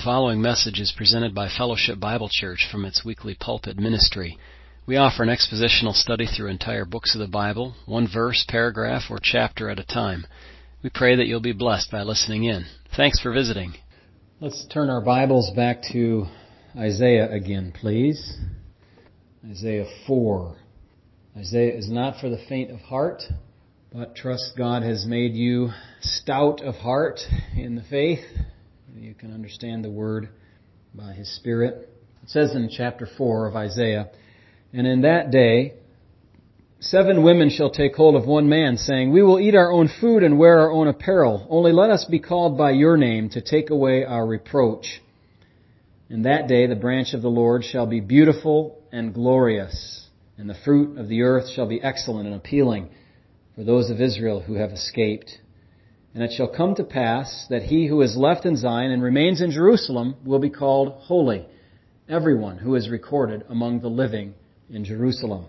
The following message is presented by Fellowship Bible Church from its weekly pulpit ministry. We offer an expositional study through entire books of the Bible, one verse, paragraph, or chapter at a time. We pray that you'll be blessed by listening in. Thanks for visiting. Let's turn our Bibles back to Isaiah again, please. Isaiah 4. Isaiah is not for the faint of heart, but trust God has made you stout of heart in the faith you can understand the word by his spirit. It says in chapter 4 of Isaiah, And in that day, seven women shall take hold of one man, saying, We will eat our own food and wear our own apparel. Only let us be called by your name to take away our reproach. In that day the branch of the Lord shall be beautiful and glorious, and the fruit of the earth shall be excellent and appealing for those of Israel who have escaped. And it shall come to pass that he who is left in Zion and remains in Jerusalem will be called holy, everyone who is recorded among the living in Jerusalem.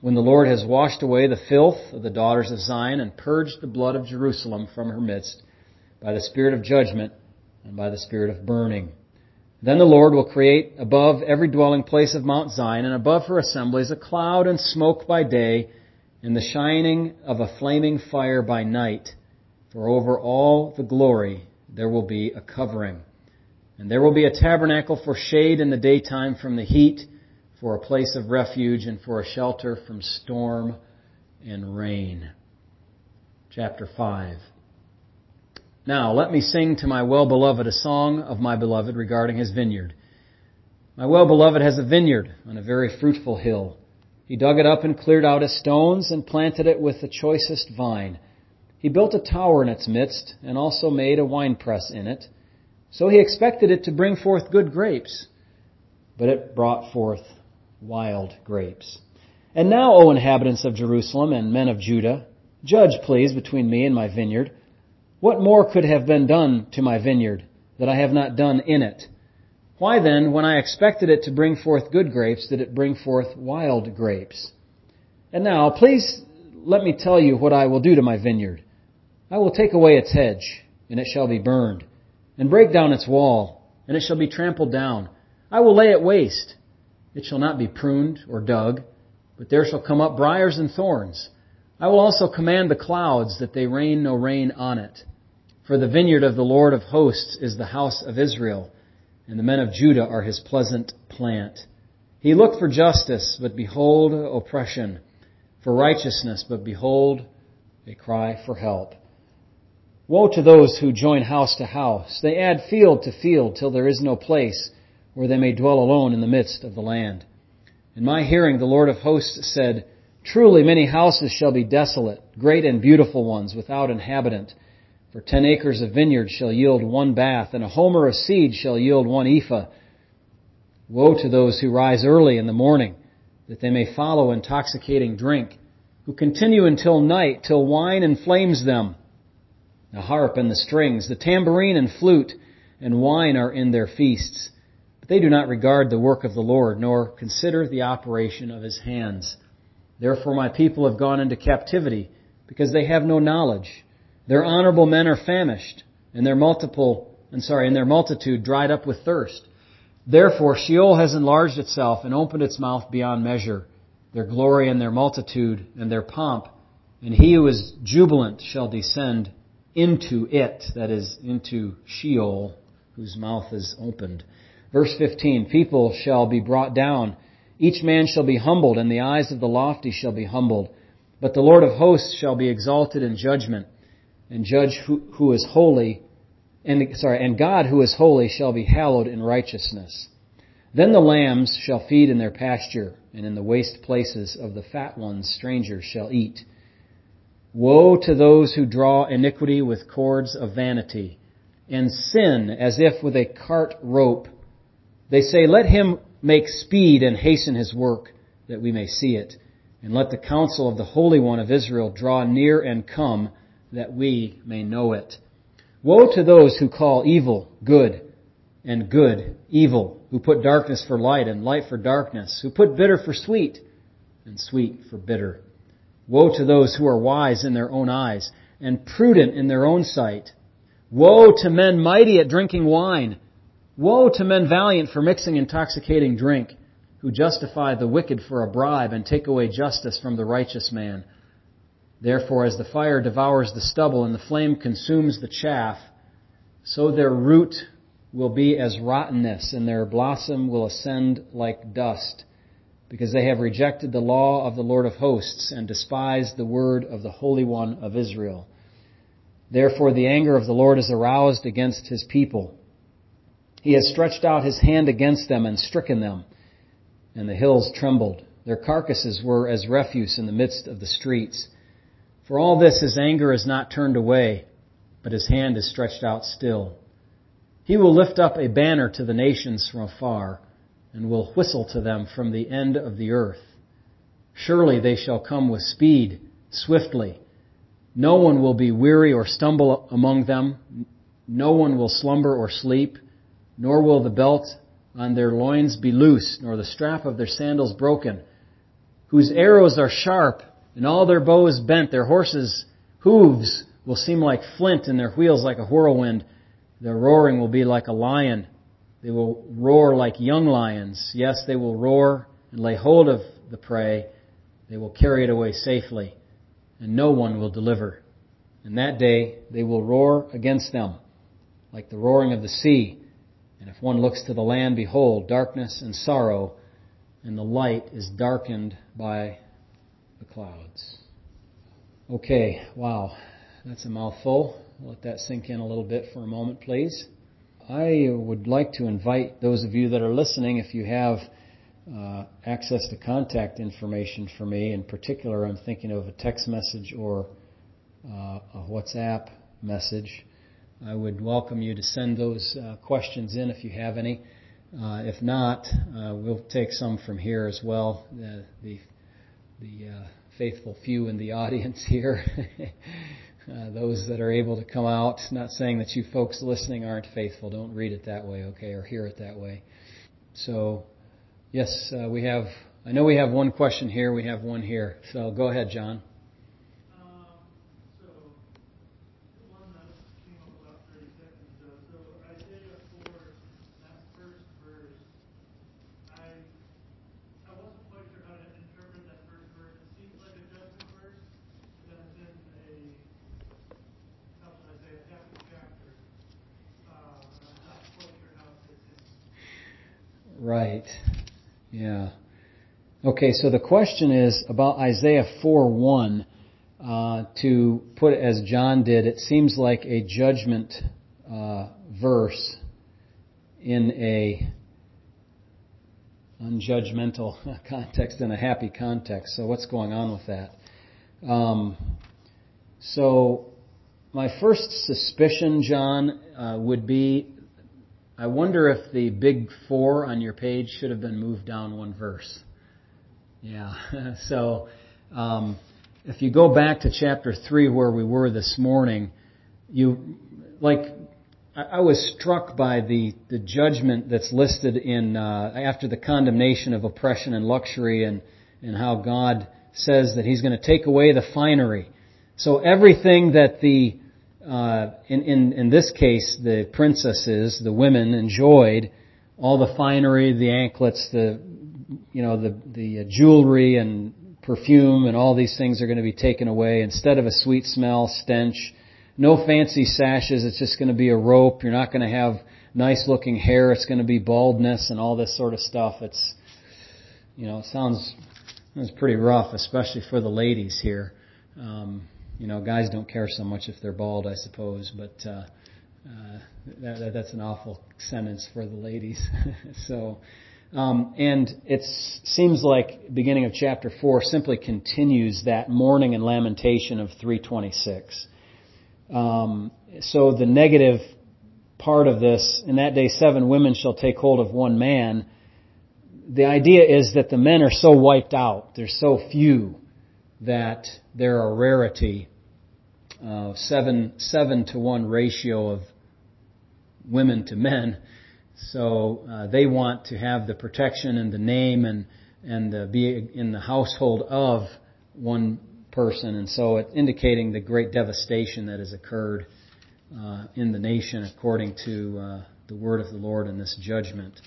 When the Lord has washed away the filth of the daughters of Zion and purged the blood of Jerusalem from her midst by the spirit of judgment and by the spirit of burning. Then the Lord will create above every dwelling place of Mount Zion and above her assemblies a cloud and smoke by day and the shining of a flaming fire by night for over all the glory there will be a covering. And there will be a tabernacle for shade in the daytime from the heat, for a place of refuge, and for a shelter from storm and rain. Chapter 5. Now, let me sing to my well-beloved a song of my beloved regarding his vineyard. My well-beloved has a vineyard on a very fruitful hill. He dug it up and cleared out its stones and planted it with the choicest vine. He built a tower in its midst, and also made a winepress in it. So he expected it to bring forth good grapes, but it brought forth wild grapes. And now, O inhabitants of Jerusalem and men of Judah, judge, please, between me and my vineyard. What more could have been done to my vineyard that I have not done in it? Why then, when I expected it to bring forth good grapes, did it bring forth wild grapes? And now, please let me tell you what I will do to my vineyard. I will take away its hedge, and it shall be burned, and break down its wall, and it shall be trampled down. I will lay it waste. It shall not be pruned or dug, but there shall come up briars and thorns. I will also command the clouds that they rain no rain on it. For the vineyard of the Lord of hosts is the house of Israel, and the men of Judah are his pleasant plant. He looked for justice, but behold oppression, for righteousness, but behold a cry for help. Woe to those who join house to house. They add field to field till there is no place where they may dwell alone in the midst of the land. In my hearing, the Lord of hosts said, Truly many houses shall be desolate, great and beautiful ones, without inhabitant. For ten acres of vineyard shall yield one bath, and a homer of seed shall yield one ephah. Woe to those who rise early in the morning, that they may follow intoxicating drink, who continue until night, till wine inflames them the harp and the strings, the tambourine and flute and wine are in their feasts. But they do not regard the work of the Lord, nor consider the operation of his hands. Therefore my people have gone into captivity, because they have no knowledge. Their honorable men are famished, and their multiple, and sorry, and their multitude dried up with thirst. Therefore Sheol has enlarged itself and opened its mouth beyond measure. Their glory and their multitude and their pomp, and he who is jubilant shall descend into it, that is, into Sheol, whose mouth is opened. Verse 15, people shall be brought down. Each man shall be humbled, and the eyes of the lofty shall be humbled. But the Lord of hosts shall be exalted in judgment, and judge who, who is holy, and, sorry, and God who is holy shall be hallowed in righteousness. Then the lambs shall feed in their pasture, and in the waste places of the fat ones strangers shall eat. Woe to those who draw iniquity with cords of vanity, and sin as if with a cart rope. They say, Let him make speed and hasten his work, that we may see it. And let the counsel of the Holy One of Israel draw near and come, that we may know it. Woe to those who call evil good, and good evil, who put darkness for light and light for darkness, who put bitter for sweet, and sweet for bitter. Woe to those who are wise in their own eyes and prudent in their own sight. Woe to men mighty at drinking wine, Woe to men valiant for mixing intoxicating drink, who justify the wicked for a bribe and take away justice from the righteous man. Therefore, as the fire devours the stubble and the flame consumes the chaff, so their root will be as rottenness and their blossom will ascend like dust, because they have rejected the law of the Lord of hosts and despised the word of the Holy One of Israel. Therefore the anger of the Lord is aroused against his people he has stretched out his hand against them and stricken them, and the hills trembled. Their carcasses were as refuse in the midst of the streets. For all this his anger is not turned away, but his hand is stretched out still. He will lift up a banner to the nations from afar, and will whistle to them from the end of the earth. Surely they shall come with speed, swiftly. No one will be weary or stumble among them. No one will slumber or sleep nor will the belt on their loins be loose, nor the strap of their sandals broken, whose arrows are sharp, and all their bows bent, their horses' hooves will seem like flint, and their wheels like a whirlwind. Their roaring will be like a lion. They will roar like young lions. Yes, they will roar and lay hold of the prey. They will carry it away safely, and no one will deliver. And that day they will roar against them, like the roaring of the sea and if one looks to the land, behold, darkness and sorrow, and the light is darkened by the clouds. Okay, wow, that's a mouthful. let that sink in a little bit for a moment, please. I would like to invite those of you that are listening, if you have uh, access to contact information for me, in particular, I'm thinking of a text message or uh, a WhatsApp message. I would welcome you to send those uh, questions in if you have any. Uh, if not, uh, we'll take some from here as well. the the uh, faithful few in the audience here, uh, those that are able to come out. Not saying that you folks listening aren't faithful. Don't read it that way, okay, or hear it that way. So, yes, uh, we have. I know we have one question here. We have one here. So go ahead, John. Right. Yeah. Okay, so the question is about Isaiah 4 1. Uh, to put it as John did, it seems like a judgment uh, verse in a unjudgmental context and a happy context. So what's going on with that? Um, so my first suspicion, John, uh, would be I wonder if the big four on your page should have been moved down one verse. Yeah. so, um, if you go back to chapter three where we were this morning, you, like, I was struck by the, the judgment that's listed in, uh, after the condemnation of oppression and luxury and, and how God says that He's going to take away the finery. So everything that the uh, in, in, in this case, the princesses, the women, enjoyed all the finery, the anklets, the, you know, the, the jewelry and perfume and all these things are going to be taken away. Instead of a sweet smell, stench, no fancy sashes, it's just going to be a rope. You're not going to have nice looking hair. It's going to be baldness and all this sort of stuff. It's, you know, it sounds, it's pretty rough, especially for the ladies here. Um, you know, guys don't care so much if they're bald, I suppose, but uh, uh, that, that's an awful sentence for the ladies. so, um, and it seems like beginning of chapter four simply continues that mourning and lamentation of 326. Um, so the negative part of this, in that day seven women shall take hold of one man. The idea is that the men are so wiped out, they're so few that they're a rarity. Uh, seven seven to one ratio of women to men. So uh, they want to have the protection and the name and and uh, be in the household of one person, and so it's indicating the great devastation that has occurred uh, in the nation according to uh, the word of the Lord in this judgment.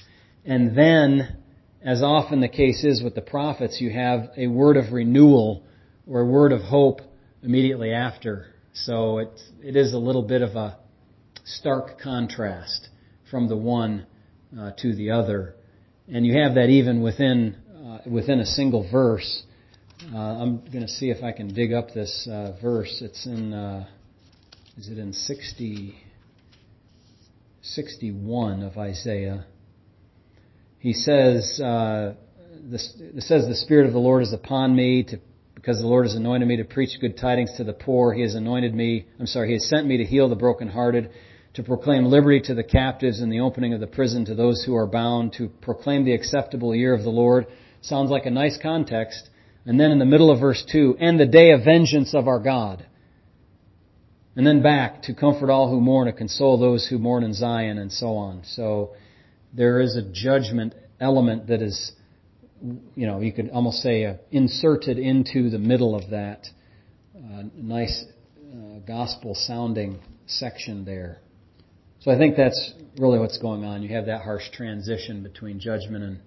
And then, as often the case is with the prophets, you have a word of renewal or a word of hope immediately after. So it, it is a little bit of a stark contrast from the one uh, to the other. And you have that even within, uh, within a single verse. Uh, I'm going to see if I can dig up this uh, verse. It's in, uh, is it in 60, 61 of Isaiah? He says, uh, this, it says, the Spirit of the Lord is upon me to because the Lord has anointed me to preach good tidings to the poor. He has anointed me, I'm sorry, He has sent me to heal the brokenhearted, to proclaim liberty to the captives and the opening of the prison to those who are bound, to proclaim the acceptable year of the Lord. Sounds like a nice context. And then in the middle of verse 2, and the day of vengeance of our God. And then back to comfort all who mourn, to console those who mourn in Zion, and so on. So there is a judgment element that is you know, you could almost say uh, inserted into the middle of that uh, nice uh, gospel sounding section there. So I think that's really what's going on. You have that harsh transition between judgment and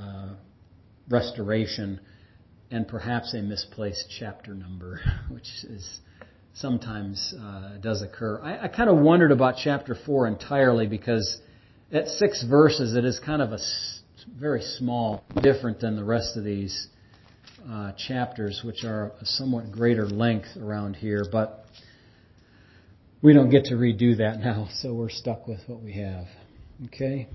uh, restoration, and perhaps a misplaced chapter number, which is sometimes uh, does occur. I, I kind of wondered about chapter four entirely because at six verses it is kind of a very small, different than the rest of these uh, chapters, which are a somewhat greater length around here. But we don't get to redo that now, so we're stuck with what we have. Okay?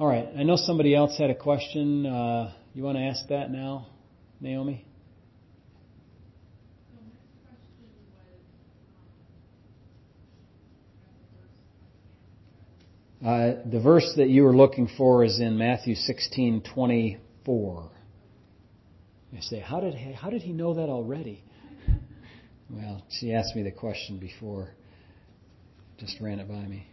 All right. I know somebody else had a question. Uh, you want to ask that now, Naomi? Uh, the verse that you were looking for is in Matthew 16:24. You say, how did he, how did he know that already? Well, she asked me the question before. Just ran it by me.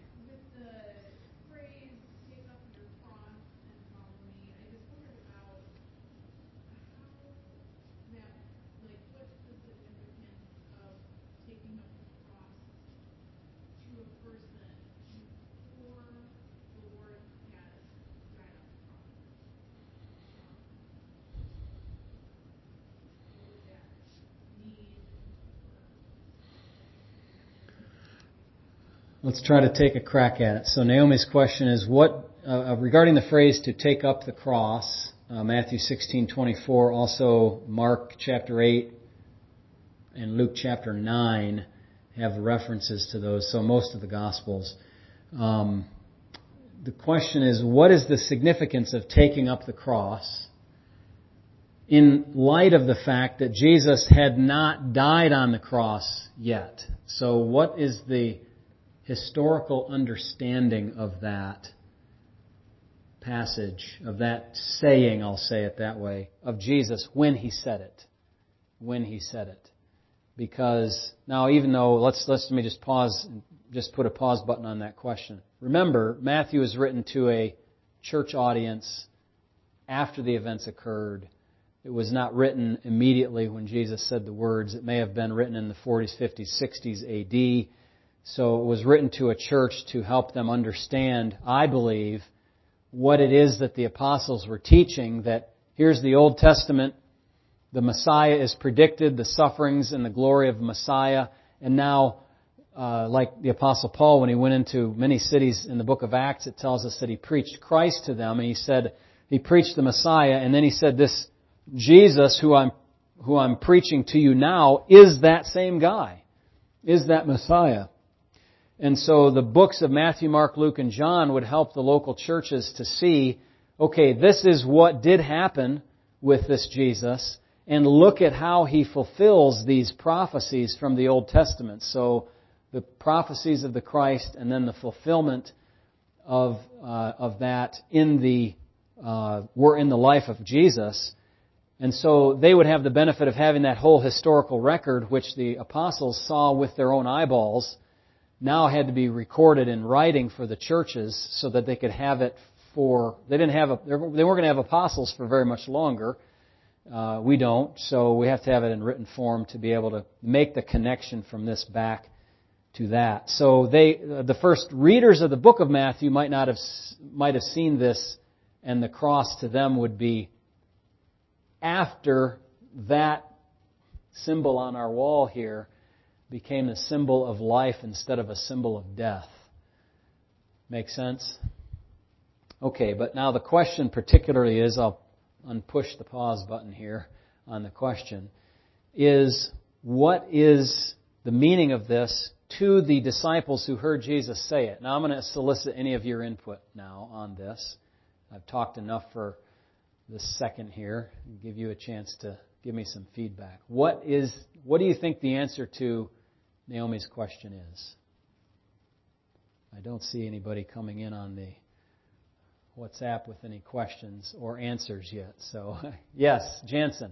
Let's try to take a crack at it. So Naomi's question is what uh, uh regarding the phrase to take up the cross, uh, Matthew 16:24, also Mark chapter 8 and Luke chapter 9 have references to those. So most of the gospels. Um, the question is what is the significance of taking up the cross? in light of the fact that Jesus had not died on the cross yet. So what is the historical understanding of that passage, of that saying, I'll say it that way, of Jesus when he said it. When he said it. Because now even though, let's, let's, let me just pause, just put a pause button on that question. Remember, Matthew is written to a church audience after the events occurred. It was not written immediately when Jesus said the words. It may have been written in the 40s, 50s, 60s AD so it was written to a church to help them understand, I believe, what it is that the apostles were teaching that here's the Old Testament, the Messiah is predicted, the sufferings and the glory of Messiah, and now, uh, like the apostle Paul, when he went into many cities in the book of Acts, it tells us that he preached Christ to them, and he said, he preached the Messiah, and then he said, this Jesus who I'm, who I'm preaching to you now is that same guy, is that Messiah. And so the books of Matthew, Mark, Luke, and John would help the local churches to see, okay, this is what did happen with this Jesus, and look at how he fulfills these prophecies from the Old Testament. So the prophecies of the Christ and then the fulfillment of, uh, of that in the, uh, were in the life of Jesus. And so they would have the benefit of having that whole historical record, which the apostles saw with their own eyeballs, now had to be recorded in writing for the churches so that they could have it for they didn't have a, they weren't going to have apostles for very much longer. Uh, we don't, so we have to have it in written form to be able to make the connection from this back to that. So they, the first readers of the book of Matthew might not have, might have seen this and the cross to them would be after that symbol on our wall here became a symbol of life instead of a symbol of death. Make sense? Okay, but now the question particularly is, I'll unpush the pause button here on the question, is what is the meaning of this to the disciples who heard Jesus say it? Now I'm going to solicit any of your input now on this. I've talked enough for the second here. and Give you a chance to give me some feedback. What is what do you think the answer to Naomi's question is? I don't see anybody coming in on the WhatsApp with any questions or answers yet. So, yes, Jansen.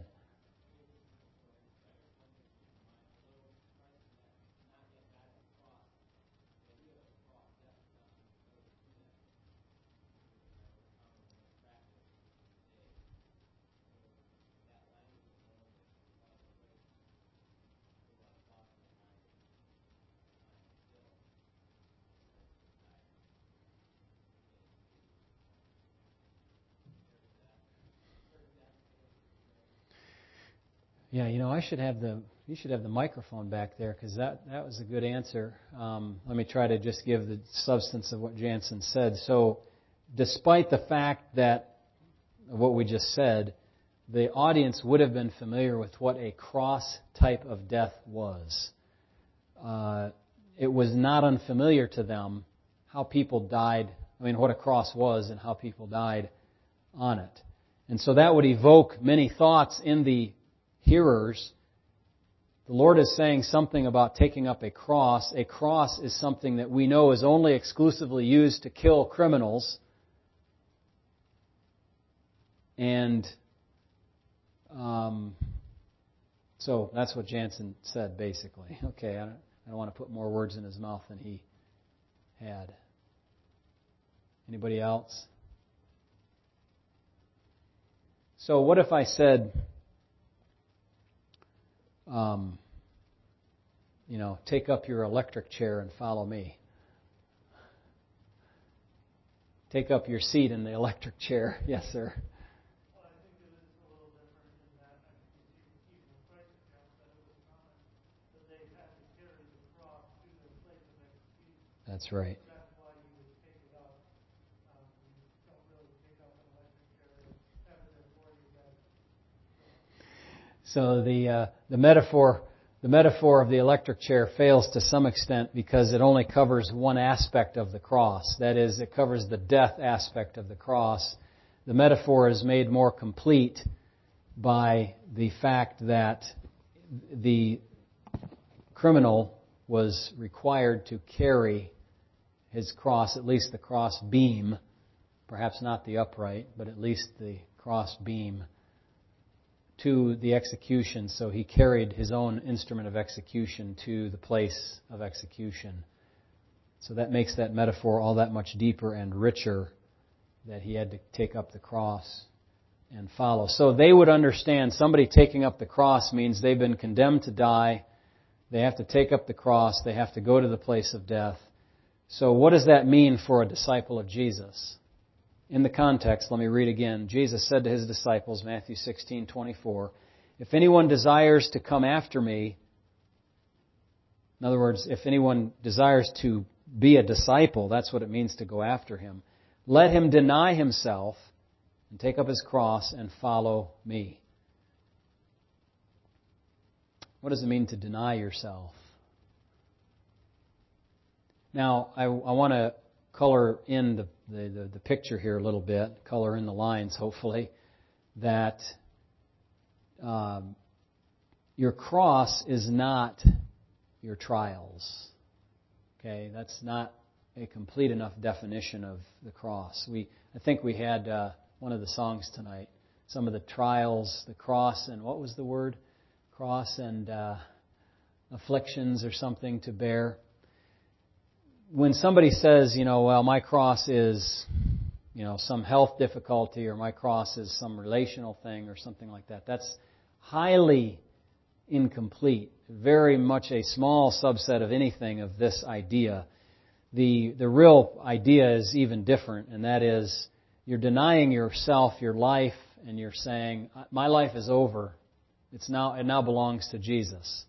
Yeah, you know, I should have the you should have the microphone back there because that that was a good answer. Um, let me try to just give the substance of what Jansen said. So, despite the fact that what we just said, the audience would have been familiar with what a cross type of death was. Uh, it was not unfamiliar to them how people died. I mean, what a cross was and how people died on it. And so that would evoke many thoughts in the hearers, the Lord is saying something about taking up a cross. A cross is something that we know is only exclusively used to kill criminals. And um, so that's what Jansen said, basically. Okay, I don't, I don't want to put more words in his mouth than he had. Anybody else? So, what if I said, um, you know, take up your electric chair and follow me. Take up your seat in the electric chair. Yes, sir. That's right. So the uh, the metaphor the metaphor of the electric chair fails to some extent because it only covers one aspect of the cross. That is, it covers the death aspect of the cross. The metaphor is made more complete by the fact that the criminal was required to carry his cross, at least the cross beam, perhaps not the upright, but at least the cross beam to the execution, so he carried his own instrument of execution to the place of execution. So that makes that metaphor all that much deeper and richer that he had to take up the cross and follow. So they would understand somebody taking up the cross means they've been condemned to die. They have to take up the cross. They have to go to the place of death. So what does that mean for a disciple of Jesus? In the context, let me read again. Jesus said to his disciples, Matthew 16:24, "If anyone desires to come after me, in other words, if anyone desires to be a disciple, that's what it means to go after him. Let him deny himself and take up his cross and follow me." What does it mean to deny yourself? Now, I, I want to color in the, the, the, the picture here a little bit, color in the lines, hopefully, that um, your cross is not your trials. Okay, that's not a complete enough definition of the cross. We, I think we had uh, one of the songs tonight. Some of the trials, the cross, and what was the word? Cross and uh, afflictions or something to bear when somebody says, you know, well, my cross is, you know, some health difficulty or my cross is some relational thing or something like that, that's highly incomplete very much a small subset of anything of this idea. The, the real idea is even different, and that is you're denying yourself your life and you're saying, My life is over. It's now, it now belongs to Jesus.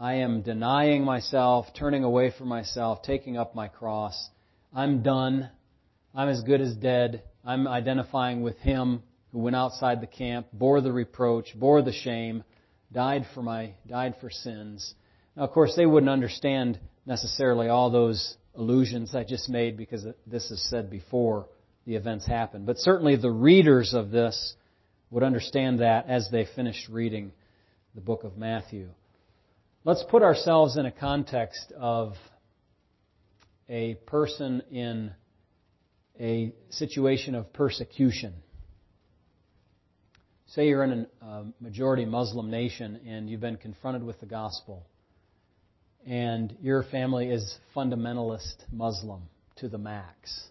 I am denying myself, turning away from myself, taking up my cross. I'm done. I'm as good as dead. I'm identifying with Him who went outside the camp, bore the reproach, bore the shame, died for my, died for sins. Now, of course, they wouldn't understand necessarily all those allusions I just made because this is said before the events happened. But certainly the readers of this would understand that as they finished reading the book of Matthew. Let's put ourselves in a context of a person in a situation of persecution. Say you're in a majority Muslim nation and you've been confronted with the gospel, and your family is fundamentalist Muslim to the max.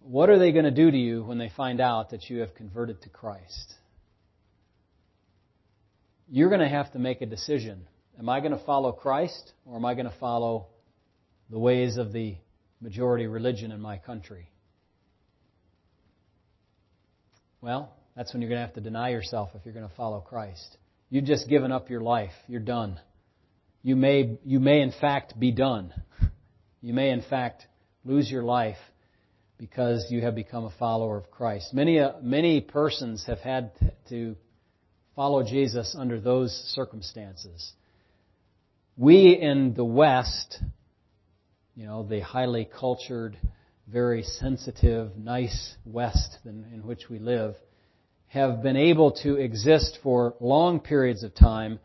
What are they going to do to you when they find out that you have converted to Christ? You're going to have to make a decision. Am I going to follow Christ or am I going to follow the ways of the majority religion in my country? Well, that's when you're going to have to deny yourself if you're going to follow Christ. You've just given up your life. You're done. You may, you may in fact be done. You may in fact lose your life because you have become a follower of Christ. Many, uh, many persons have had to follow Jesus under those circumstances. We in the West, you know, the highly cultured, very sensitive, nice West in, which we live, have been able to exist for long periods of time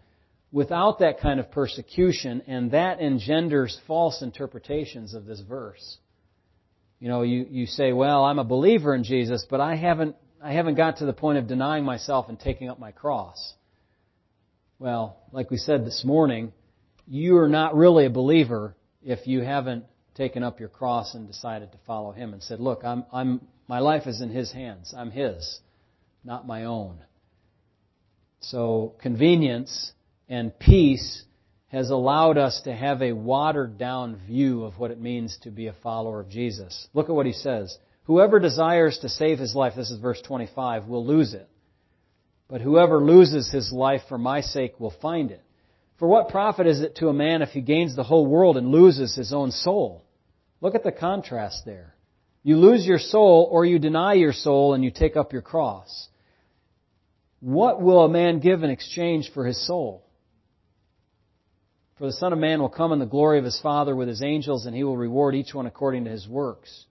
without that kind of persecution, and that engenders false interpretations of this verse. You know, you, you say, well, I'm a believer in Jesus, but I haven't, I haven't got to the point of denying myself and taking up my cross. Well, like we said this morning, you are not really a believer if you haven't taken up your cross and decided to follow Him and said, look, I'm, I'm, my life is in His hands. I'm His, not my own. So convenience and peace has allowed us to have a watered down view of what it means to be a follower of Jesus. Look at what he says. Whoever desires to save his life, this is verse 25, will lose it. But whoever loses his life for my sake will find it. For what profit is it to a man if he gains the whole world and loses his own soul? Look at the contrast there. You lose your soul or you deny your soul and you take up your cross. What will a man give in exchange for his soul? For the Son of Man will come in the glory of his Father with his angels, and he will reward each one according to his works.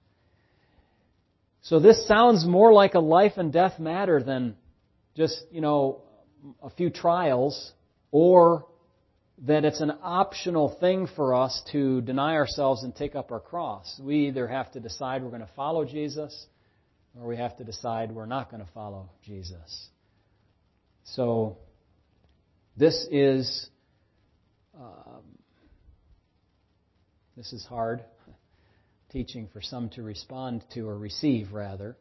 So this sounds more like a life and death matter than just, you know, a few trials, or that it's an optional thing for us to deny ourselves and take up our cross. We either have to decide we're going to follow Jesus, or we have to decide we're not going to follow Jesus. So, this is um, this is hard teaching for some to respond to or receive, rather.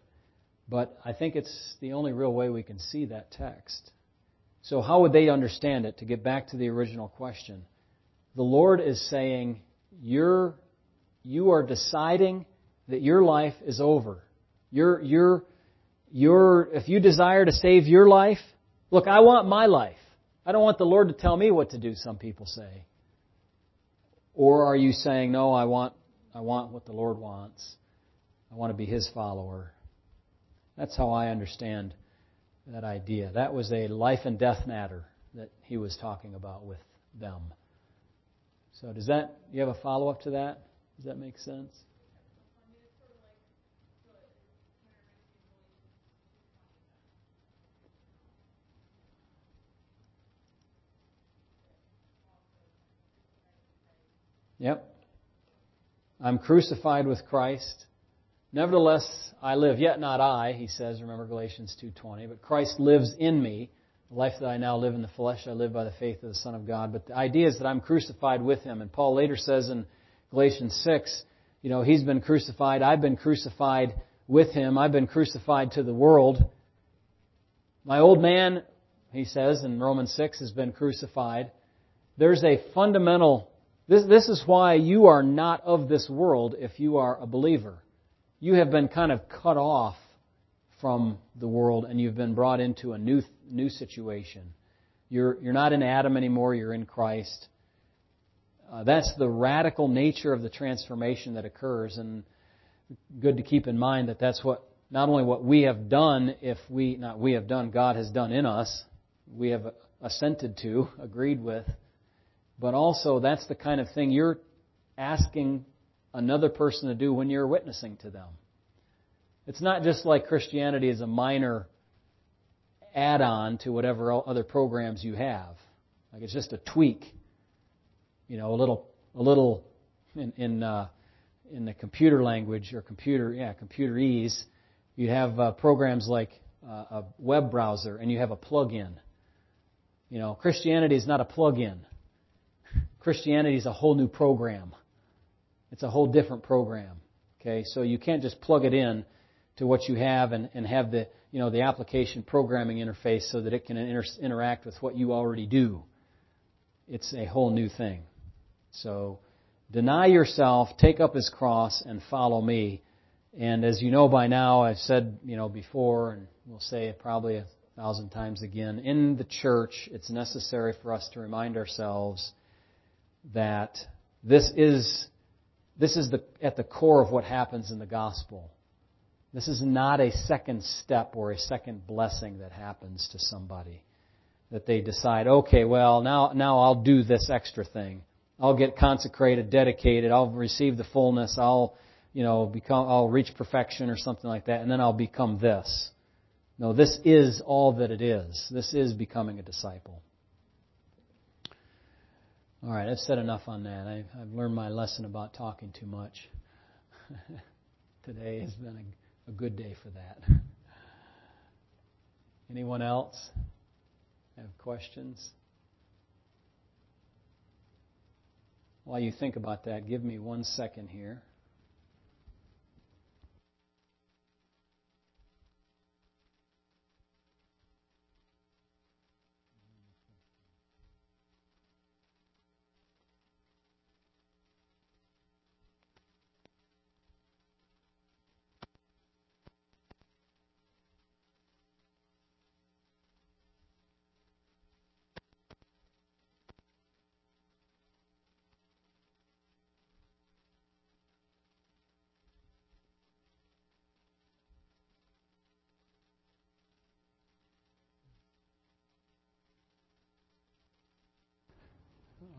But I think it's the only real way we can see that text. So, how would they understand it? To get back to the original question, the Lord is saying, You're, you are deciding that your life is over. You're, you're, you're, if you desire to save your life, look, I want my life. I don't want the Lord to tell me what to do, some people say. Or are you saying, no, I want, I want what the Lord wants. I want to be His follower. That's how I understand that idea. That was a life and death matter that he was talking about with them. So does that, you have a follow up to that? Does that make sense? Yep. I'm crucified with Christ. Nevertheless, I live, yet not I, he says, remember Galatians 2.20, but Christ lives in me. The life that I now live in the flesh, I live by the faith of the Son of God. But the idea is that I'm crucified with him. And Paul later says in Galatians 6, you know, he's been crucified, I've been crucified with him, I've been crucified to the world. My old man he says in Romans 6, has been crucified. There's a fundamental, this, this is why you are not of this world if you are a believer. You have been kind of cut off from the world and you've been brought into a new, new situation. You're, you're not in Adam anymore, you're in Christ. Uh, that's the radical nature of the transformation that occurs, and good to keep in mind that that's what not only what we have done, if we not we have done, God has done in us, we have assented to, agreed with, but also that's the kind of thing you're asking another person to do when you're witnessing to them. It's not just like Christianity is a minor add on to whatever other programs you have. Like it's just a tweak. You know, a little, a little in, in, uh, in the computer language or computer, yeah, computerese, you have uh, programs like uh, a web browser and you have a plug-in. You know, Christianity is not a plug-in. Christianity is a whole new program. It's a whole different program. Okay, so you can't just plug it in to what you have and, and have the you know the application programming interface so that it can inter- interact with what you already do. It's a whole new thing. So deny yourself, take up his cross, and follow me. And as you know by now, I've said you know before, and we'll say it probably a thousand times again. In the church, it's necessary for us to remind ourselves that this is this is the, at the core of what happens in the gospel. This is not a second step or a second blessing that happens to somebody. That they decide, okay, well, now, now I'll do this extra thing. I'll get consecrated, dedicated, I'll receive the fullness, I'll, you know, become, I'll reach perfection or something like that, and then I'll become this. No, this is all that it is. This is becoming a disciple. All right, I've said enough on that. I've, I've learned my lesson about talking too much. Today has been a a good day for that. Anyone else have questions? While you think about that, give me one second here.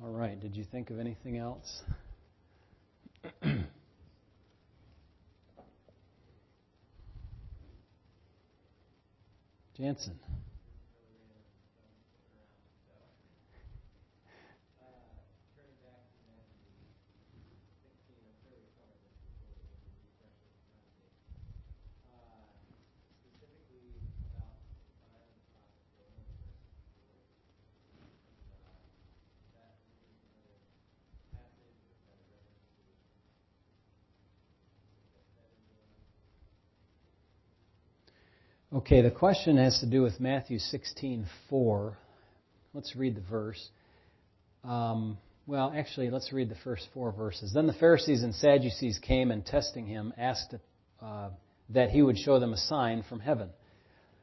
All right. Did you think of anything else? Jansen. Okay, the question has to do with Matthew 16:4. Let's read the verse. Um, well, actually, let's read the first four verses. Then the Pharisees and Sadducees came and, testing him, asked uh, that he would show them a sign from heaven.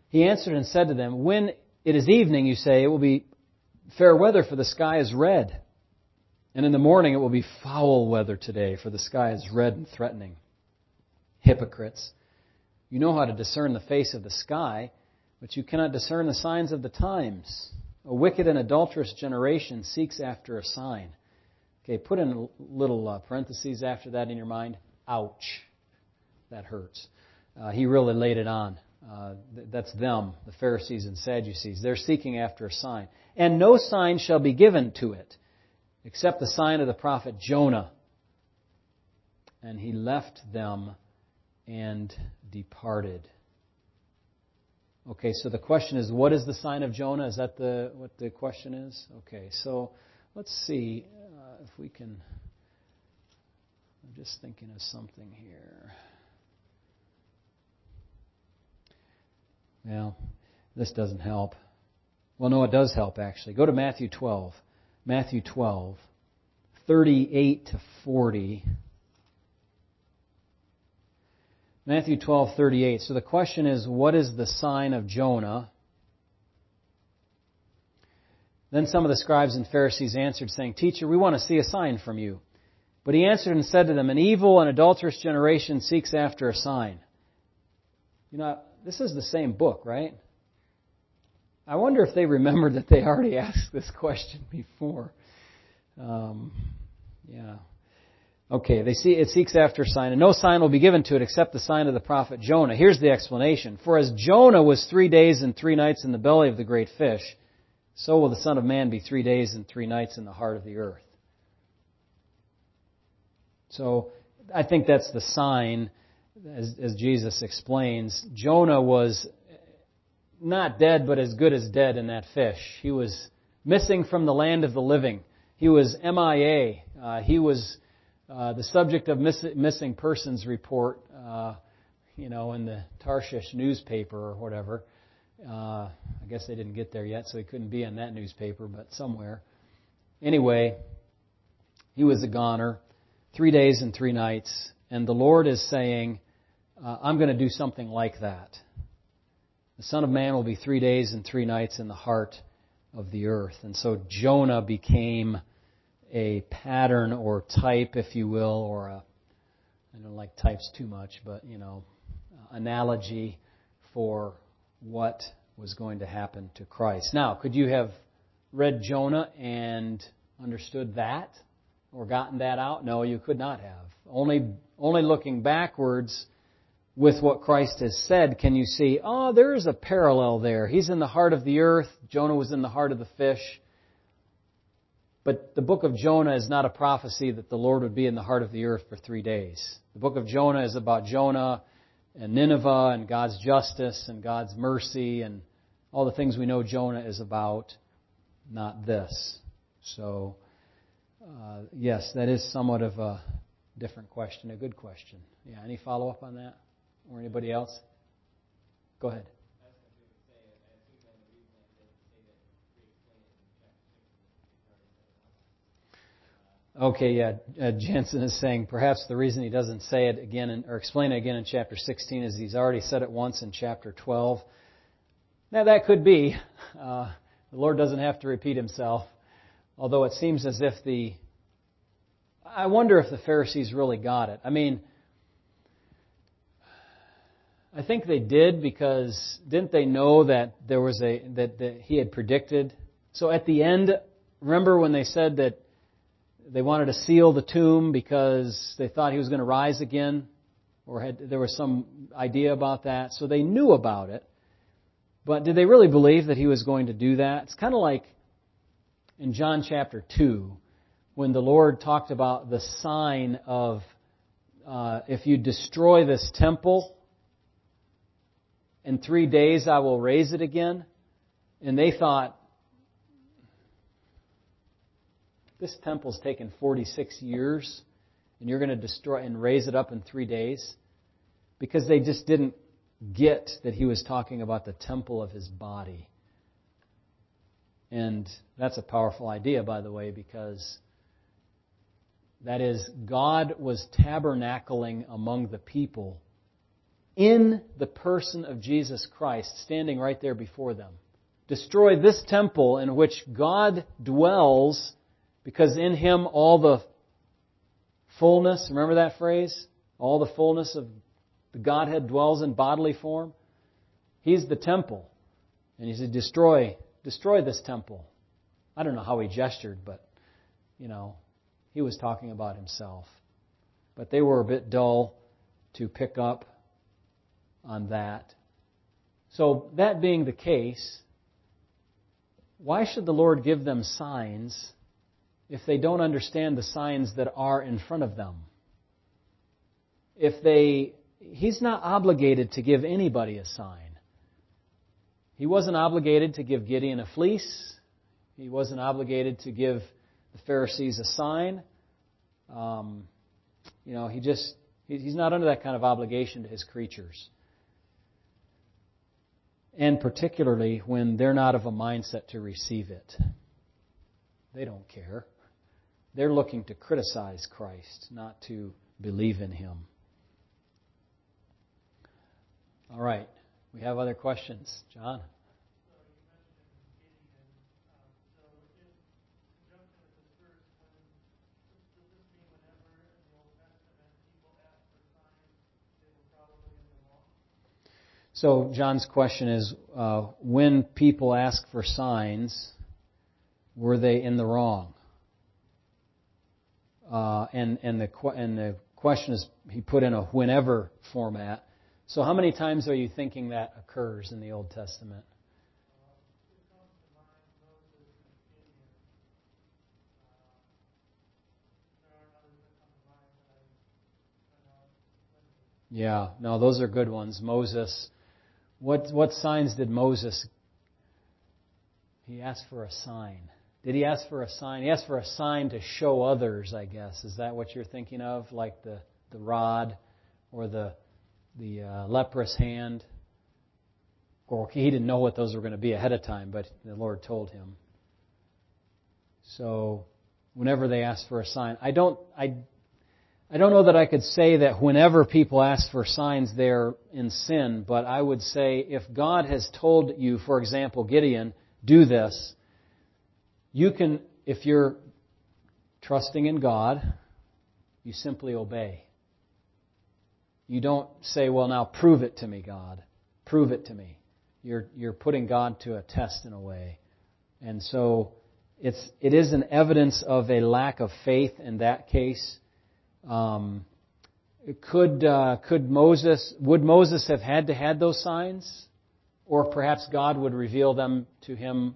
He answered and said to them, When it is evening, you say, it will be fair weather, for the sky is red. And in the morning, it will be foul weather today, for the sky is red and threatening. Hypocrites. You know how to discern the face of the sky, but you cannot discern the signs of the times. A wicked and adulterous generation seeks after a sign. Okay, put in a little uh, parentheses after that in your mind. Ouch. That hurts. Uh, he really laid it on. Uh, th- that's them, the Pharisees and Sadducees. They're seeking after a sign. And no sign shall be given to it, except the sign of the prophet Jonah. And he left them and departed. Okay, so the question is, what is the sign of Jonah? Is that the what the question is? Okay, so let's see uh, if we can. I'm just thinking of something here. Well, this doesn't help. Well, no, it does help actually. Go to Matthew 12. Matthew 12, 38 to 40. Matthew 12:38. So the question is, what is the sign of Jonah? Then some of the scribes and Pharisees answered, saying, Teacher, we want to see a sign from you. But he answered and said to them, An evil and adulterous generation seeks after a sign. You know, this is the same book, right? I wonder if they remembered that they already asked this question before. Um, yeah. Okay, they see it seeks after a sign, and no sign will be given to it except the sign of the prophet Jonah. Here's the explanation. For as Jonah was three days and three nights in the belly of the great fish, so will the Son of Man be three days and three nights in the heart of the earth. So I think that's the sign, as, as Jesus explains. Jonah was not dead, but as good as dead in that fish. He was missing from the land of the living. He was MIA. Uh, he was uh, the subject of miss- missing persons report, uh, you know, in the Tarshish newspaper or whatever. Uh, I guess they didn't get there yet, so he couldn't be in that newspaper, but somewhere. Anyway, he was a goner, three days and three nights, and the Lord is saying, uh, I'm going to do something like that. The Son of Man will be three days and three nights in the heart of the earth. And so Jonah became a pattern or type, if you will, or a, I don't like types too much, but, you know, analogy for what was going to happen to Christ. Now, could you have read Jonah and understood that or gotten that out? No, you could not have. Only, only looking backwards with what Christ has said can you see, oh, there is a parallel there. He's in the heart of the earth. Jonah was in the heart of the fish. But the book of Jonah is not a prophecy that the Lord would be in the heart of the earth for three days. The book of Jonah is about Jonah and Nineveh and God's justice and God's mercy and all the things we know Jonah is about, not this. So, uh, yes, that is somewhat of a different question, a good question. Yeah, any follow up on that? Or anybody else? Go ahead. Okay, yeah. Uh, Jensen is saying perhaps the reason he doesn't say it again in, or explain it again in chapter 16 is he's already said it once in chapter 12. Now that could be. Uh, the Lord doesn't have to repeat himself, although it seems as if the. I wonder if the Pharisees really got it. I mean, I think they did because didn't they know that there was a that, that he had predicted? So at the end, remember when they said that they wanted to seal the tomb because they thought he was going to rise again, or had, there was some idea about that. So they knew about it. But did they really believe that he was going to do that? It's kind of like in John chapter 2, when the Lord talked about the sign of uh, if you destroy this temple, in three days I will raise it again. And they thought, This temple's taken 46 years, and you're going to destroy and raise it up in three days? Because they just didn't get that he was talking about the temple of his body. And that's a powerful idea, by the way, because that is, God was tabernacling among the people in the person of Jesus Christ, standing right there before them. Destroy this temple in which God dwells because in him all the fullness, remember that phrase? All the fullness of the Godhead dwells in bodily form. He's the temple. And he said, destroy, destroy this temple. I don't know how he gestured, but, you know, he was talking about himself. But they were a bit dull to pick up on that. So, that being the case, why should the Lord give them signs if they don't understand the signs that are in front of them. If they, he's not obligated to give anybody a sign. He wasn't obligated to give Gideon a fleece. He wasn't obligated to give the Pharisees a sign. Um, you know, he just, he's not under that kind of obligation to his creatures. and particularly when they're not of a mindset to receive it. They don't care. They're looking to criticize Christ, not to believe in Him. All right. We have other questions. John? So John's question is, uh, when people ask for signs, were they in the wrong? Uh, and and the and the question is he put in a whenever format. So how many times are you thinking that occurs in the Old Testament? Yeah, no, those are good ones. Moses, what, what signs did Moses? He asked for a sign. Did he ask for a sign? He asked for a sign to show others, I guess. Is that what you're thinking of? Like the, the rod or the, the uh, leprous hand? Or he didn't know what those were going to be ahead of time, but the Lord told him. So, whenever they ask for a sign, I don't, I I don't know that I could say that whenever people ask for signs, they're in sin, but I would say if God has told you, for example, Gideon, do this, you can, if you're trusting in God, you simply obey. You don't say, well, now prove it to me, God. Prove it to me. You're, you're putting God to a test in a way. And so it's, it is an evidence of a lack of faith in that case um, could uh, could Moses would Moses have had to had those signs, or perhaps God would reveal them to him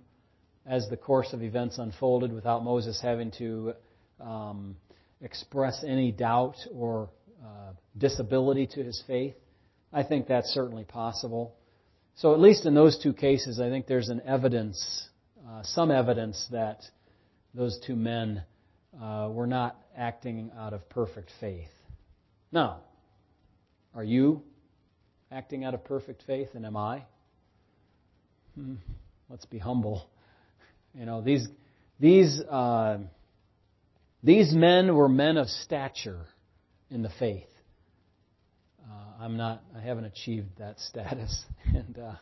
as the course of events unfolded, without Moses having to um, express any doubt or uh, disability to his faith? I think that's certainly possible. So at least in those two cases, I think there's an evidence, uh, some evidence that those two men uh, we're not acting out of perfect faith. Now, are you acting out of perfect faith, and am I? Hmm, let's be humble. You know these these uh, these men were men of stature in the faith. Uh, I'm not. I haven't achieved that status, and uh,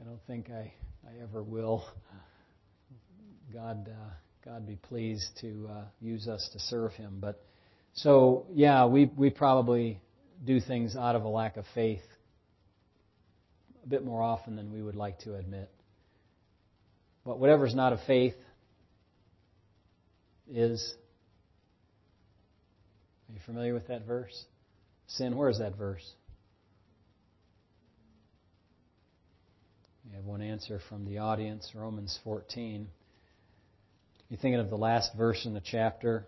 I don't think I I ever will. God uh, God be pleased to uh, use us to serve Him. But so, yeah, we we probably do things out of a lack of faith a bit more often than we would like to admit. But whatever is not of faith is. Are you familiar with that verse? Sin, where is that verse? We have one answer from the audience, Romans 14. You're thinking of the last verse in the chapter.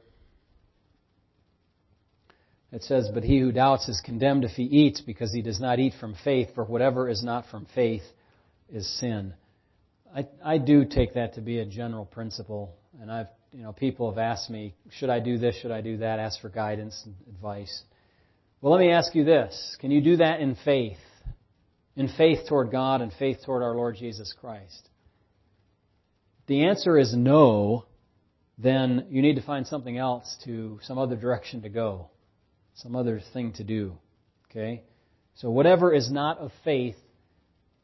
It says, But he who doubts is condemned if he eats, because he does not eat from faith, for whatever is not from faith is sin. I, I do take that to be a general principle, and I've you know people have asked me, should I do this, should I do that, ask for guidance and advice. Well, let me ask you this: Can you do that in faith, in faith toward God and faith toward our Lord Jesus Christ? the answer is no, then you need to find something else to, some other direction to go, some other thing to do. Okay? So whatever is not of faith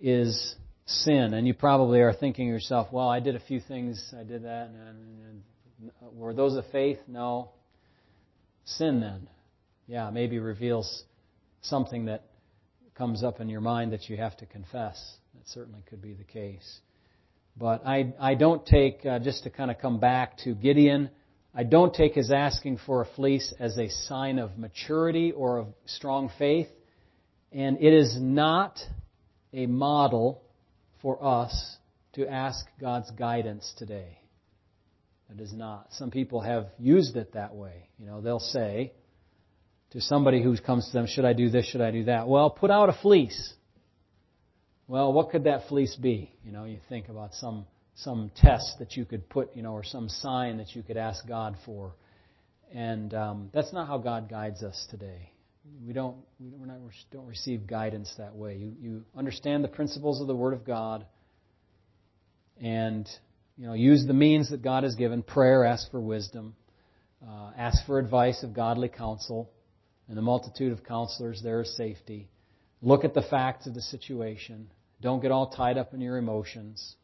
is sin. And you probably are thinking to yourself, well, I did a few things, I did that, and, and, and were those of faith? No. Sin then. Yeah, maybe reveals something that comes up in your mind that you have to confess. That certainly could be the case. But I, I don't take, uh, just to kind of come back to Gideon, I don't take his asking for a fleece as a sign of maturity or of strong faith. And it is not a model for us to ask God's guidance today. It is not. Some people have used it that way. You know, they'll say to somebody who comes to them, should I do this, should I do that? Well, put out a fleece. Well, what could that fleece be? You know, you think about some some test that you could put, you know, or some sign that you could ask God for. And um, that's not how God guides us today. We don't we're not we don't receive guidance that way. You you understand the principles of the Word of God, and you know use the means that God has given. Prayer, ask for wisdom, uh, ask for advice of godly counsel, and the multitude of counselors there is safety. Look at the facts of the situation. Don't get all tied up in your emotions.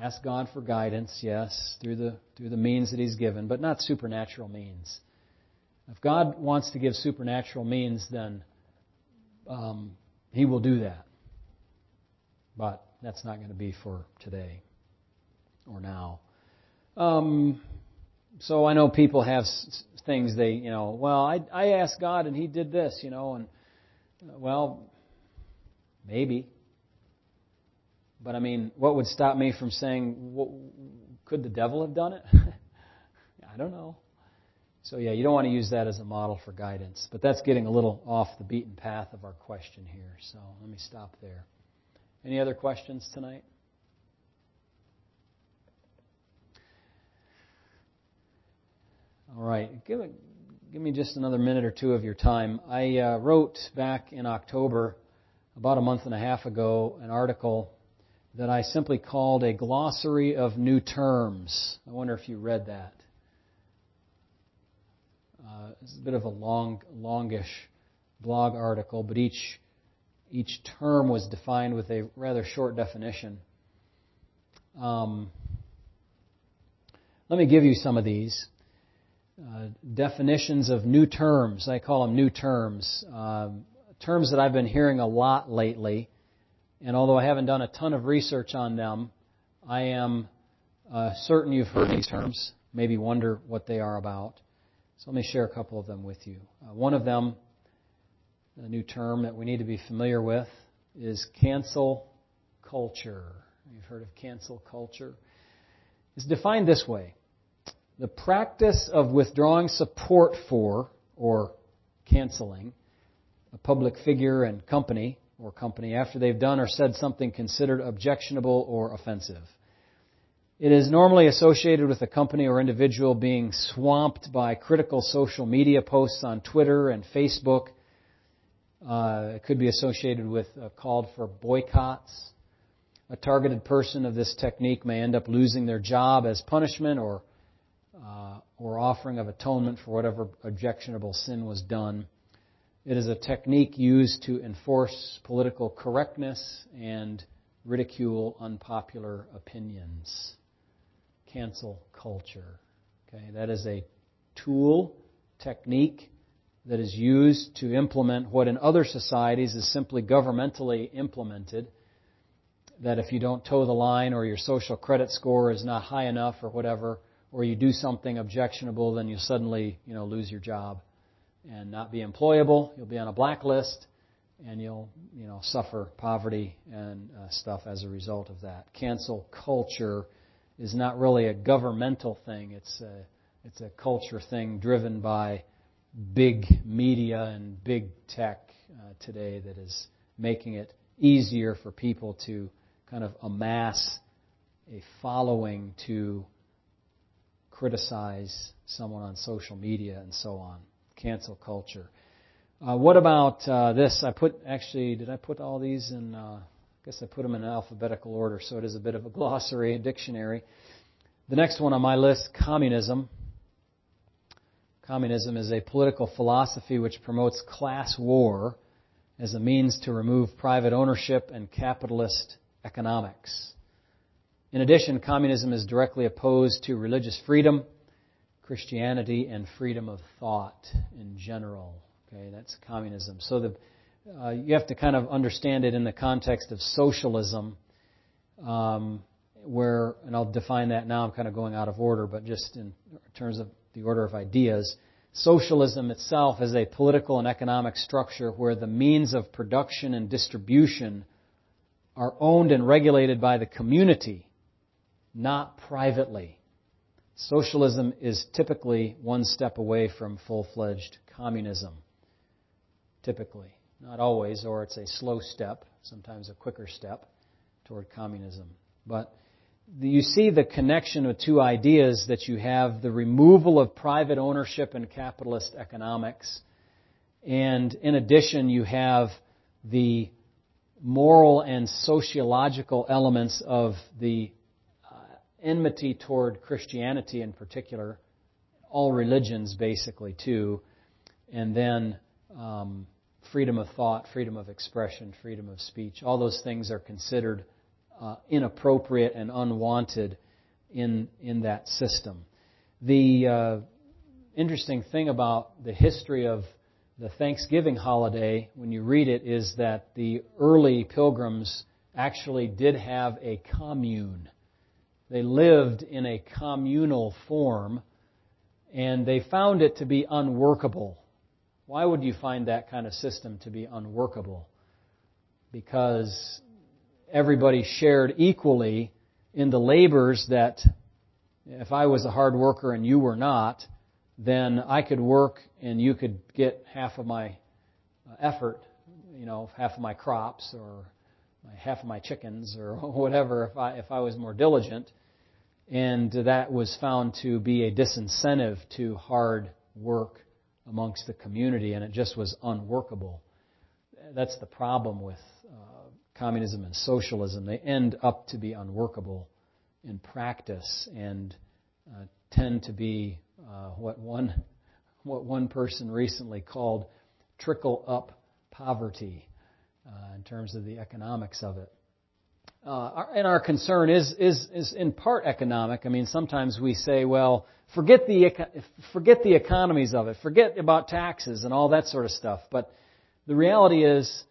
Ask God for guidance, yes, through the through the means that He's given, but not supernatural means. If God wants to give supernatural means, then um, He will do that. But that's not going to be for today or now. Um, so I know people have things they, you know, well, I, I asked God and He did this, you know, and, well, maybe. But I mean, what would stop me from saying, what, could the devil have done it? I don't know. So, yeah, you don't want to use that as a model for guidance. But that's getting a little off the beaten path of our question here. So, let me stop there. Any other questions tonight? All right. Give, give me just another minute or two of your time. I uh, wrote back in October, about a month and a half ago, an article that I simply called a glossary of new terms. I wonder if you read that. Uh, it's a bit of a long, longish blog article, but each each term was defined with a rather short definition. Um, let me give you some of these uh, definitions of new terms. I call them new terms, uh, terms that I've been hearing a lot lately. And although I haven't done a ton of research on them, I am uh, certain you've heard these terms. Maybe wonder what they are about. So let me share a couple of them with you. Uh, one of them, a new term that we need to be familiar with, is cancel culture. You've heard of cancel culture. It's defined this way the practice of withdrawing support for or canceling a public figure and company or company after they've done or said something considered objectionable or offensive. It is normally associated with a company or individual being swamped by critical social media posts on Twitter and Facebook. Uh, it could be associated with a call for boycotts. A targeted person of this technique may end up losing their job as punishment or uh, or offering of atonement for whatever objectionable sin was done. It is a technique used to enforce political correctness and ridicule unpopular opinions cancel culture. Okay, that is a tool, technique that is used to implement what in other societies is simply governmentally implemented. That if you don't toe the line or your social credit score is not high enough or whatever, or you do something objectionable, then you suddenly, you know, lose your job and not be employable. You'll be on a blacklist and you'll, you know, suffer poverty and uh, stuff as a result of that. Cancel culture is not really a governmental thing. It's a, it's a culture thing driven by big media and big tech uh, today that is making it easier for people to kind of amass a following to criticize someone on social media and so on. Cancel culture. Uh, what about uh, this? I put actually, did I put all these in? Guess I put them in alphabetical order, so it is a bit of a glossary, a dictionary. The next one on my list, communism. Communism is a political philosophy which promotes class war as a means to remove private ownership and capitalist economics. In addition, communism is directly opposed to religious freedom, Christianity, and freedom of thought in general. Okay, that's communism. So the uh, you have to kind of understand it in the context of socialism, um, where, and I'll define that now, I'm kind of going out of order, but just in terms of the order of ideas. Socialism itself is a political and economic structure where the means of production and distribution are owned and regulated by the community, not privately. Socialism is typically one step away from full fledged communism. Typically. Not always, or it's a slow step, sometimes a quicker step toward communism. But you see the connection of two ideas that you have the removal of private ownership in capitalist economics And in addition, you have the moral and sociological elements of the uh, enmity toward Christianity in particular, all religions basically too, and then um, freedom of thought, freedom of expression, freedom of speech. All those things are considered uh, inappropriate and unwanted in in that system. The uh, interesting thing about the history of the Thanksgiving holiday, when you read it, is that the early pilgrims actually did have a commune. They lived in a communal form, and they found it to be unworkable. Why would you find that kind of system to be unworkable? Because everybody shared equally in the labors that if I was a hard worker and you were not, then I could work and you could get half of my uh, effort, you know, half of my crops or half of my chickens or whatever if I, if I was more diligent. And that was found to be a disincentive to hard work amongst the community, and it just was unworkable. That's the problem with uh, communism and socialism. They end up to be unworkable in practice and uh, tend to be uh, what one what one person recently called trickle up poverty uh, in terms of the economics of it. Uh, and our concern is, is, is in part economic. I mean, sometimes we say, well, forget the, forget the economies of it, forget about taxes and all that sort of stuff. But the reality is,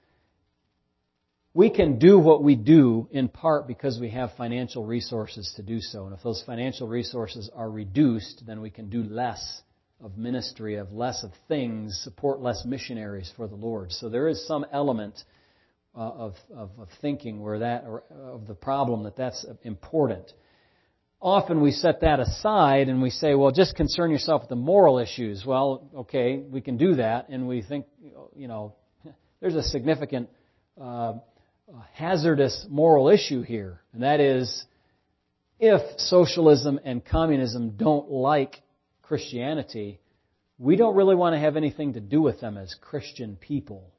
we can do what we do in part because we have financial resources to do so. And if those financial resources are reduced, then we can do less of ministry, of less of things, support less missionaries for the Lord. So there is some element uh, of, of, of, thinking where that, or of the problem that that's important. Often we set that aside and we say, well, just concern yourself with the moral issues. Well, okay, we can do that, and we think, you know, there's a significant uh, hazardous moral issue here, and that is if socialism and communism don't like Christianity, we don't really want to have anything to do with them as Christian people.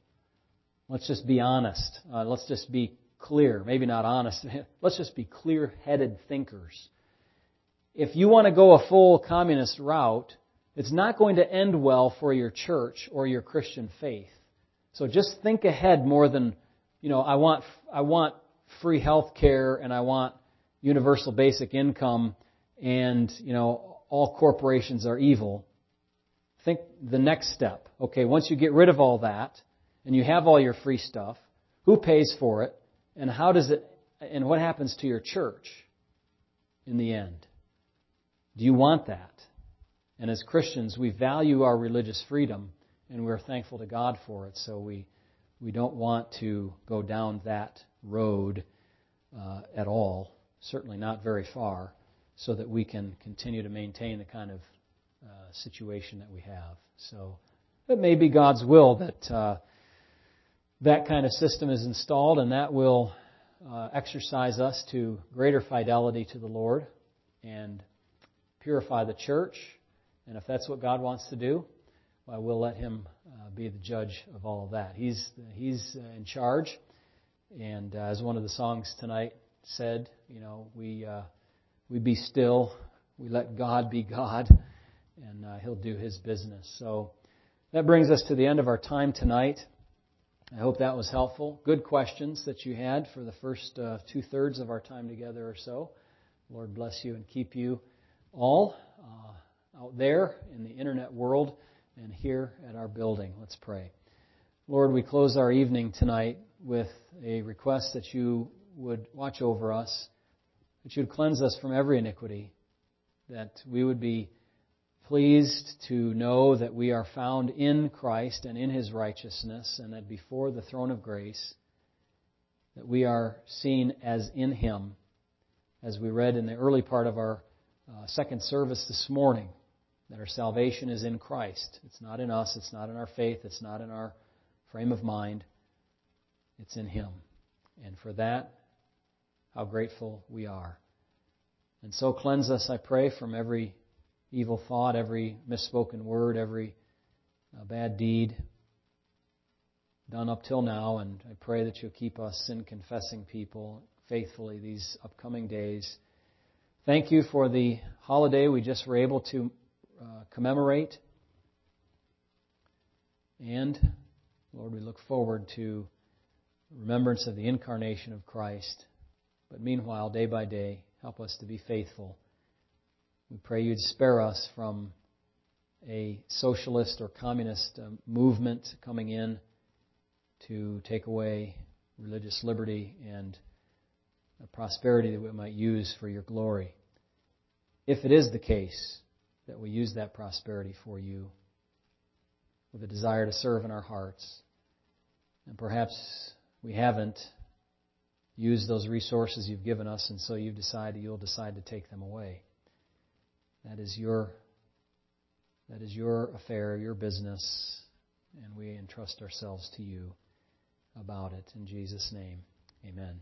Let's just be honest. Uh, let's just be clear. Maybe not honest. Let's just be clear headed thinkers. If you want to go a full communist route, it's not going to end well for your church or your Christian faith. So just think ahead more than you know, I want, I want free health care and I want universal basic income and, you know, all corporations are evil. Think the next step. Okay, once you get rid of all that and you have all your free stuff, who pays for it and how does it, and what happens to your church in the end? Do you want that? And as Christians, we value our religious freedom and we're thankful to God for it, so we we don't want to go down that road uh, at all, certainly not very far, so that we can continue to maintain the kind of uh, situation that we have. So it may be God's will that uh, that kind of system is installed, and that will uh, exercise us to greater fidelity to the Lord and purify the church. And if that's what God wants to do, well, we'll let Him uh, be the judge of all of that. He's He's in charge, and uh, as one of the songs tonight said, you know, we uh, we be still, we let God be God, and uh, He'll do His business. So that brings us to the end of our time tonight. I hope that was helpful. Good questions that you had for the first uh, two thirds of our time together or so. Lord bless you and keep you all uh, out there in the internet world and here at our building. Let's pray. Lord, we close our evening tonight with a request that you would watch over us, that you would cleanse us from every iniquity, that we would be pleased to know that we are found in Christ and in His righteousness, and that before the throne of grace, that we are seen as in Him, as we read in the early part of our uh, second service this morning that our salvation is in Christ. It's not in us, it's not in our faith, it's not in our frame of mind. It's in Him. And for that, how grateful we are. And so cleanse us, I pray, from every evil thought, every misspoken word, every uh, bad deed, done up till now, and I pray that you'll keep us sin confessing people faithfully these upcoming days. Thank you for the holiday we just were able to uh, commemorate. And, Lord, we look forward to remembrance of the incarnation of Christ. But meanwhile, day by day, help us to be faithful. We pray you'd spare us from a socialist or communist uh, movement coming in to take away religious liberty and the prosperity that we might use for your glory. If it is the case that we use that prosperity for you with a desire to serve in our hearts, and perhaps we haven't used those resources you've given us, and so you've decided you'll decide to take them away. That is your that is your affair, your business, and we entrust ourselves to you about it. In Jesus' name, amen.